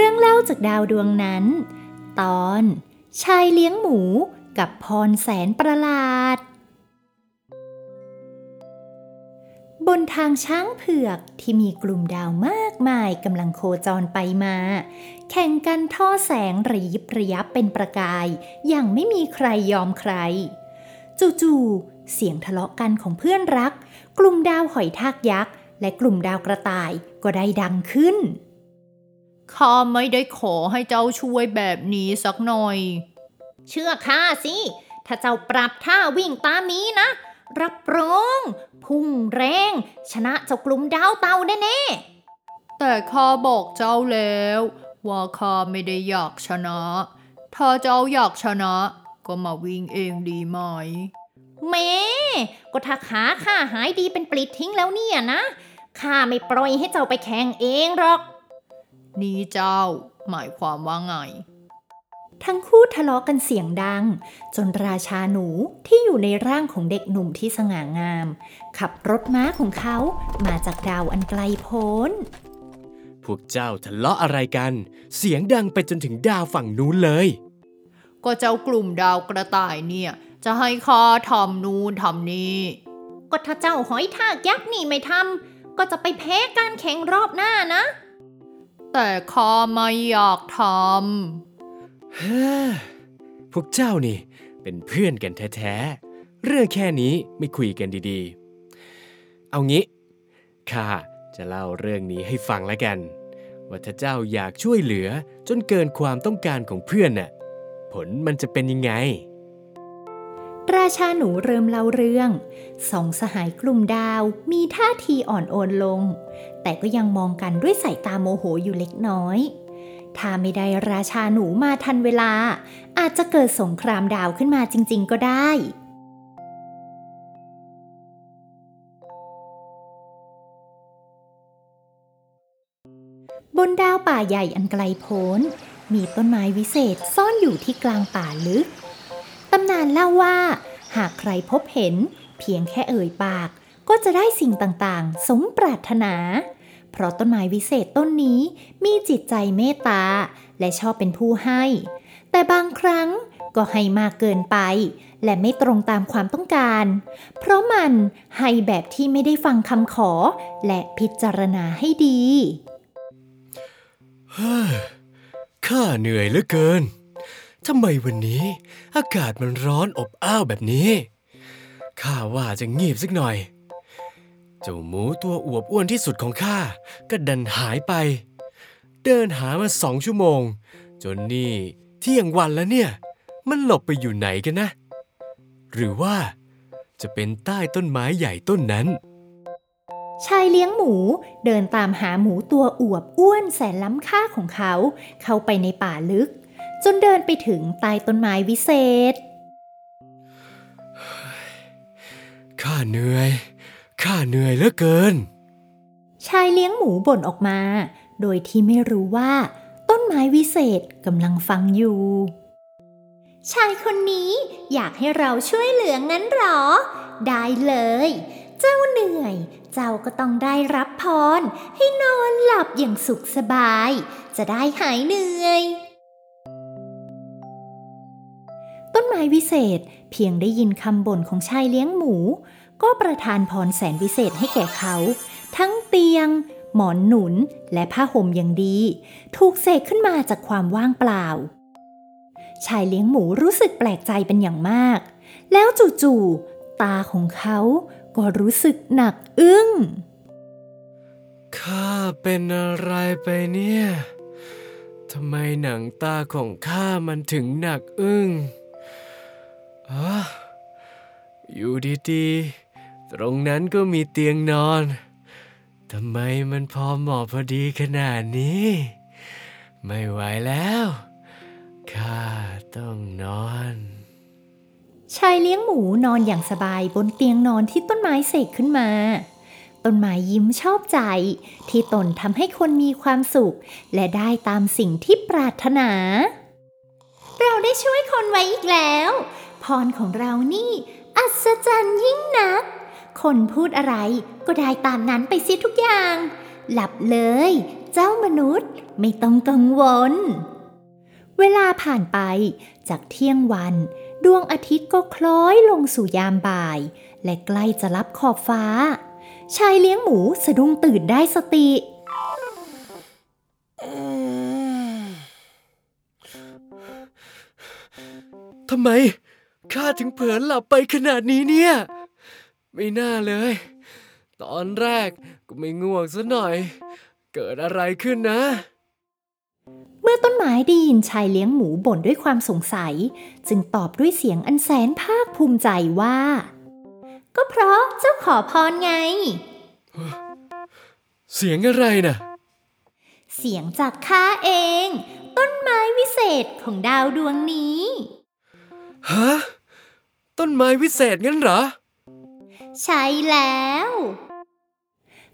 รื่องเล่าจากดาวดวงนั้น ตอนชายเลี้ยงหมูกับพรแสนประหลาด บนทางช้างเผือกที่มีกลุ่มดาวมากมายกำลังโคจรไปมา แข่งกันท่อแสงระยิบระยับเป็นประกาย อย่างไม่มีใครยอมใคร จู่ๆเสียงทะเลาะกันของเพื่อนรัก กลุ่มดาวหอยทากยักษ์ และกลุ่มดาวกระต่ายก็ได้ดังขึ้น ข้าไม่ได้ขอให้เจ้าช่วยแบบนี้สักหน่อย เชื่อข้าสิ ถ้าเจ้าปรับท่าวิ่งตามนี้นะ รับรอง พุ่งแรง ชนะเจ้ากลุ่มดาวเต่าแน่แต่ข้าบอกเจ้าแล้ว ว่าข้าไม่ได้อยากชนะ ถ้าเจ้าอยากชนะ ก็มาวิ่งเองดีไหมๆแหม่ก็ถ้าขาข้าหายดีเป็นปลิดทิ้งแล้วเนี่ยนะข้าไม่ปล่อยให้เจ้าไปแข่งเองหรอก นี่เจ้า หมายความว่าไง ทั้งคู่ทะเลาะกันเสียงดัง จนราชาหนูที่อยู่ในร่างของเด็กหนุ่มที่สง่างาม ขับรถม้าของเขามาจากดาวอันไกลโพ้น พวกเจ้าทะเลาะอะไรกัน เสียงดังไปจนถึงดาวฝั่งนู้นเลย ก็เจ้ากลุ่มดาวกระต่ายเนี่ย จะให้ข้าทำนู่นทำนี่ก็ถ้าเจ้าหอยทากยักษ์นี่ไม่ทำก็จะไปแพ้การแข่งรอบหน้านะ แต่ข้าไม่อยากทเฮ้อพวกเจ้านี่ เป็นเพื่อนกันแท้ๆ เรื่องแค่นี้ไม่คุยกันดีๆ เอางี้ข้าจะเล่าเรื่องนี้ให้ฟังแล้วกัน ว่าถ้าเจ้าอยากช่วยเหลือจนเกินความต้องการของเพื่อนน่ะ ผลมันจะเป็นยังไง ราชาหนูเริ่มเล่าเรื่องสองสหายกลุ่มดาวมีท่าทีอ่อนโอนลง แต่ก็ยังมองกันด้วยสายตาโมโหอยู่เล็กน้อย ถ้าไม่ได้ราชาหนูมาทันเวลา อาจจะเกิดสงครามดาวขึ้นมาจริง ๆ ก็ได้บนดาวป่าใหญ่อันไกลโพ้น มีต้นไม้วิเศษซ่อนอยู่ที่กลางป่าลึก ตำนานเล่าว่า หากใครพบเห็น เพียงแค่เอ่ยปาก ก็จะได้สิ่งต่างๆ สมปรารถนา เพราะต้นไม้วิเศษต้นนี้มีจิตใจเมตตา และชอบเป็นผู้ให้ แต่บางครั้งก็ให้มากเกินไป และไม่ตรงตามความต้องการ เพราะมันให้แบบที่ไม่ได้ฟังคำขอ และพิจารณาให้ดี ข้าเหนื่อยเหลือเกิน ทำไมวันนี้อากาศมันร้อนอบอ้าวแบบนี้ ข้าว่าจะงีบสักหน่อย เจ้าหมูตัวอวบอ้วนที่สุดของข้าก็ดันหายไป เดินหามาสองชั่วโมง จนนี่เที่ยงวันแล้วเนี่ย มันหลบไปอยู่ไหนกันนะ หรือว่าจะเป็นใต้ต้นไม้ใหญ่ต้นนั้น ชายเลี้ยงหมูเดินตามหาหมูตัวอวบอ้วนแสนล้ำค่าของเขา เข้าไปในป่าลึก จนเดินไปถึงใต้ต้นไม้วิเศษ ข้าเหนื่อย ข้าเหนื่อยเหลือเกิน ชายเลี้ยงหมูบ่นออกมา โดยที่ไม่รู้ว่า ต้นไม้วิเศษกำลังฟังอยู่ ชายคนนี้อยากให้เราช่วยเหลืองั้นหรอ ได้เลย เจ้าเหนื่อย เจ้าก็ต้องได้รับพร ให้นอนหลับอย่างสุขสบาย จะได้หายเหนื่อย ต้นไม้วิเศษ เพียงได้ยินคำบ่นของชายเลี้ยงหมู ก็ประทานพรแสนวิเศษให้แก่เขา ทั้งเตียง หมอนหนุนและผ้าห่มอย่างดี ถูกเสกขึ้นมาจากความว่างเปล่า ชายเลี้ยงหมูรู้สึกแปลกใจเป็นอย่างมาก แล้วจู่ๆตาของเขาก็รู้สึกหนักอึ้งข้าเป็นอะไรไปเนี่ยทำไมหนังตาของข้ามันถึงหนักอึ้ง อะอยู่ดีๆ ตรงนั้นก็มีเตียงนอน ทำไมมันพอเหมาะพอดีขนาดนี้ ไม่ไหวแล้ว ข้าต้องนอน ชายเลี้ยงหมูนอนอย่างสบายบนเตียงนอนที่ต้นไม้เสกขึ้นมา ต้นไม้ยิ้มชอบใจ ที่ตนทำให้คนมีความสุข และได้ตามสิ่งที่ปรารถนา เราได้ช่วยคนไว้อีกแล้ว พรของเรานี่ อัศจรรย์ยิ่งนัก คนพูดอะไรก็ได้ตามนั้นไปเสียทุกอย่าง หลับเลย เจ้ามนุษย์ไม่ต้องกังวล เวลาผ่านไปจากเที่ยงวัน ดวงอาทิตย์ก็คล้อยลงสู่ยามบ่าย และใกล้จะรับขอบฟ้า ชายเลี้ยงหมูสะดุ้งตื่นได้สติทำไม ข้าถึงเผลอหลับไปขนาดนี้เนี่ย ไม่น่าเลย ตอนแรกก็ไม่ง่วงซะหน่อย เกิดอะไรขึ้นนะ เมื่อต้นไม้ได้ยินชายเลี้ยงหมูบ่นด้วยความสงสัย จึงตอบด้วยเสียงอันแสนภาคภูมิใจว่า ก็เพราะเจ้าขอพรไง เสียงอะไรน่ะเสียงจากข้าเอง ต้นไม้วิเศษของดาวดวงนี้ ฮะ ต้นไม้วิเศษงั้นเหรอ ใช่แล้ว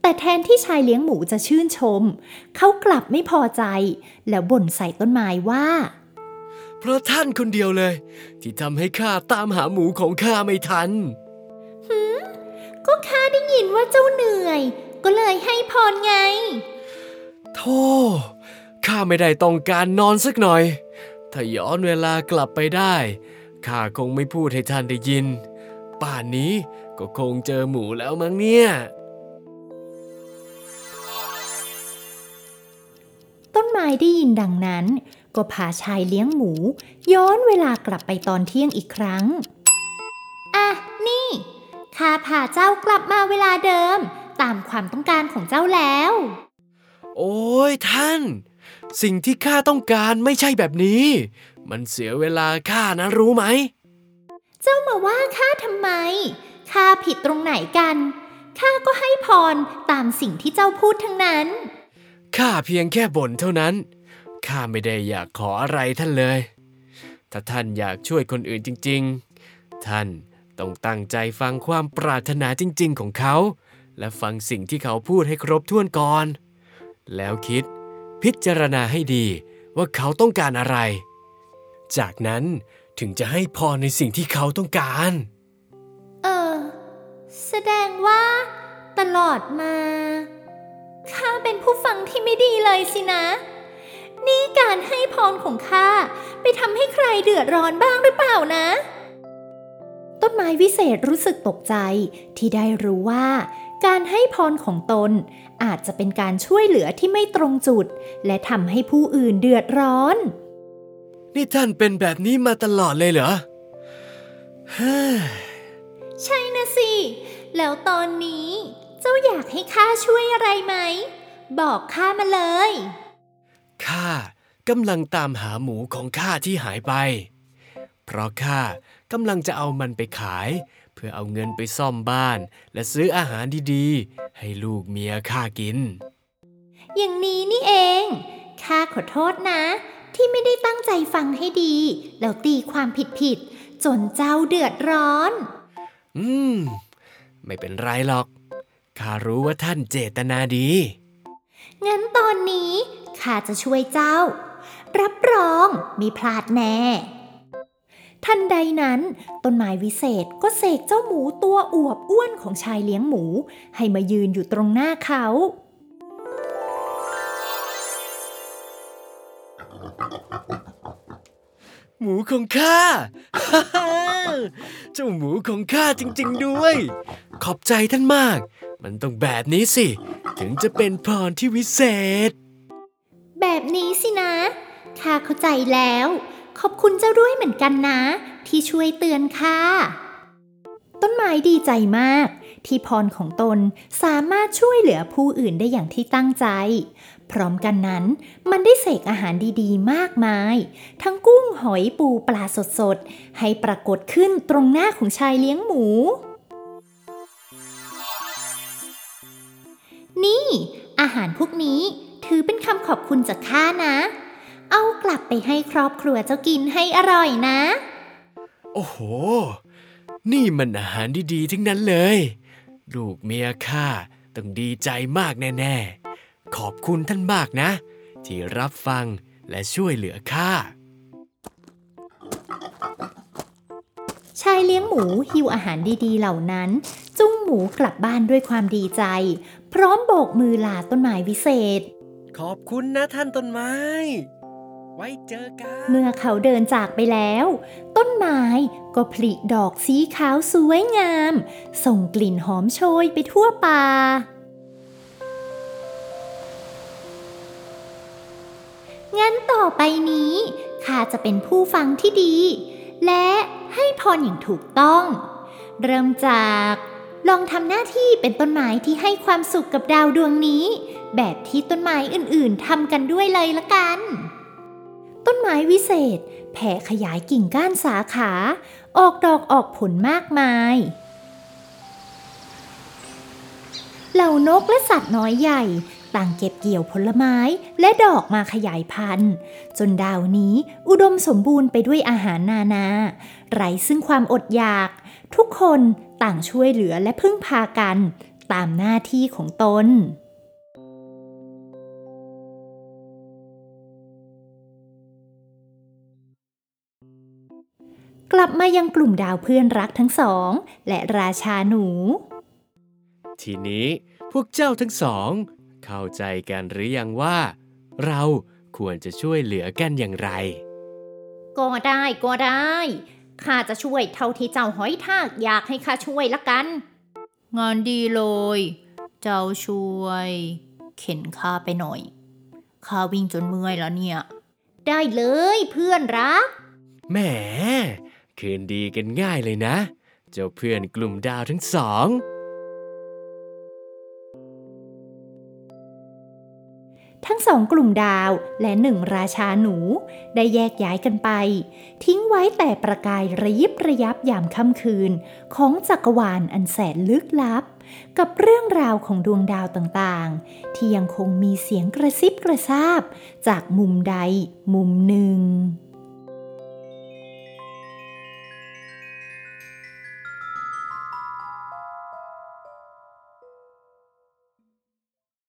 แต่แทนที่ชายเลี้ยงหมูจะชื่นชม เขากลับไม่พอใจ แล้วบ่นใส่ต้นไม้ว่า เพราะท่านคนเดียวเลย ที่ทำให้ข้าตามหาหมูของข้าไม่ทันก็ข้าได้ยินว่าเจ้าเหนื่อย ก็เลยให้พรไงโธ่ข้าไม่ได้ต้องการนอนสักหน่อย ถ้าย้อนเวลากลับไปได้ ข้าคงไม่พูดให้ท่านได้ยิน ป่านนี้ก็คงเจอหมูแล้วมั้งเนี่ย ต้นไม้ได้ยินดังนั้น ก็พาชายเลี้ยงหมู ย้อนเวลากลับไปตอนเที่ยงอีกครั้ง อะ นี่ ข้าพาเจ้ากลับมาเวลาเดิม ตามความต้องการของเจ้าแล้ว โอ้ยท่าน สิ่งที่ข้าต้องการไม่ใช่แบบนี้ มันเสียเวลาข้านะรู้ไหม เจ้ามาว่าข้าทำไม ข้าผิดตรงไหนกัน ข้าก็ให้พรตามสิ่งที่เจ้าพูดทั้งนั้น ข้าเพียงแค่บ่นเท่านั้น ข้าไม่ได้อยากขออะไรท่านเลย ถ้าท่านอยากช่วยคนอื่นจริง ๆ ท่านต้องตั้งใจฟังความปรารถนาจริง ๆ ของเขา และฟังสิ่งที่เขาพูดให้ครบถ้วนก่อน แล้วคิด พิจารณาให้ดีว่าเขาต้องการอะไร จากนั้นถึงจะให้พรในสิ่งที่เขาต้องการ เออ แสดงว่า ตลอดมา ข้าเป็นผู้ฟังที่ไม่ดีเลยสินะ นี่การให้พรของข้าไปทำให้ใครเดือดร้อนบ้างหรือเปล่านะ ต้นไม้วิเศษรู้สึกตกใจที่ได้รู้ว่า การให้พรของตนอาจจะเป็นการช่วยเหลือที่ไม่ตรงจุด และทำให้ผู้อื่นเดือดร้อน นี่ท่านเป็นแบบนี้มาตลอดเลยเหรอเฮ้ยใช่นะสิ แล้วตอนนี้เจ้าอยากให้ข้าช่วยอะไรไหม บอกข้ามาเลย ข้ากำลังตามหาหมูของข้าที่หายไป เพราะข้ากำลังจะเอามันไปขายเพื่อเอาเงินไปซ่อมบ้าน และซื้ออาหารดีๆ ให้ลูกเมียข้ากิน อย่างนี้นี่เองข้าขอโทษนะ ที่ไม่ได้ตั้งใจฟังให้ดี แล้วตีความผิดๆจนเจ้าเดือดร้อน อืม ไม่เป็นไรหรอกข้ารู้ว่าท่านเจตนาดี งั้นตอนนี้ข้าจะช่วยเจ้า รับรองมีพลาดแน่ ทันใดนั้น ต้นไม้วิเศษก็เสกเจ้าหมูตัวอวบอ้วนของชายเลี้ยงหมู ให้มายืนอยู่ตรงหน้าเขา หมูของข้า เจ้าหมูของข้าจริง ๆ ด้วย ขอบใจท่านมาก มันต้องแบบนี้สิ ถึงจะเป็นพรที่วิเศษ แบบนี้สินะข้าเข้าใจแล้ว ขอบคุณเจ้าด้วยเหมือนกันนะ ที่ช่วยเตือนข้าต้นไม้ดีใจมาก ที่พรของตนสามารถช่วยเหลือผู้อื่นได้อย่างที่ตั้งใจ พร้อมกันนั้น มันได้เสกอาหารดีๆ มากมาย ทั้งกุ้งหอยปูปลาสดๆ ให้ปรากฏขึ้นตรงหน้าของชายเลี้ยงหมู นี่ อาหารพวกนี้ถือเป็นคำขอบคุณจากข้านะ เอากลับไปให้ครอบครัวเจ้ากินให้อร่อยนะ โอ้โห นี่มันอาหารดีๆทั้งนั้นเลย ลูกเมียข้าต้องดีใจมากแน่ๆ ขอบคุณท่านมากนะ ที่รับฟังและช่วยเหลือข้าชายเลี้ยงหมูหิวอาหารดีๆ เหล่านั้น จุงหมูกลับบ้านด้วยความดีใจ พร้อมโบกมือลาต้นไม้วิเศษ ขอบคุณนะท่านต้นไม้ ไว้เจอกัน เมื่อเขาเดินจากไปแล้ว ต้นไม้ก็ผลิดอกสีขาวสวยงาม ส่งกลิ่นหอมโชยไปทั่วป่า งั้นต่อไปนี้ข้าจะเป็นผู้ฟังที่ดี และให้พรอย่างถูกต้อง เริ่มจากลองทำหน้าที่เป็นต้นไม้ที่ให้ความสุขกับดาวดวงนี้ แบบที่ต้นไม้อื่นๆทำกันด้วยเลยละกัน ต้นไม้วิเศษ แผ่ขยายกิ่งก้านสาขา ออกดอกออกผลมากมาย เหล่านกและสัตว์น้อยใหญ่ ต่างเก็บเกี่ยวผลไม้และดอกมาขยายพันธุ์ จนดาวนี้อุดมสมบูรณ์ไปด้วยอาหารนานา ไร้ซึ่งความอดอยาก ทุกคนต่างช่วยเหลือและพึ่งพากัน ตามหน้าที่ของตน กลับมายังกลุ่มดาวเพื่อนรักทั้งสอง และราชาหนู ทีนี้พวกเจ้าทั้งสอง เข้าใจกันหรือยังว่า เราควรจะช่วยเหลือกันอย่างไร ก็ได้ก็ได้ข้าจะช่วยเท่าที่เจ้าหอยทากอยากให้ข้าช่วยละกัน งานดีเลย เจ้าช่วย เข็นข้าไปหน่อยข้าวิ่งจนเมื่อยแล้วเนี่ย ได้เลยเพื่อนรัก แหม คืนดีกันง่ายเลยนะ เจ้าเพื่อนกลุ่มดาวทั้งสอง ทั้งสองกลุ่มดาวและหนึ่งราชาหนู ได้แยกย้ายกันไป ทิ้งไว้แต่ประกายระยิบระยับยามค่ำคืน ของจักรวาลอันแสนลึกลับ กับเรื่องราวของดวงดาวต่างๆ ที่ยังคงมีเสียงกระซิบกระซาบ จากมุมใดมุมหนึ่ง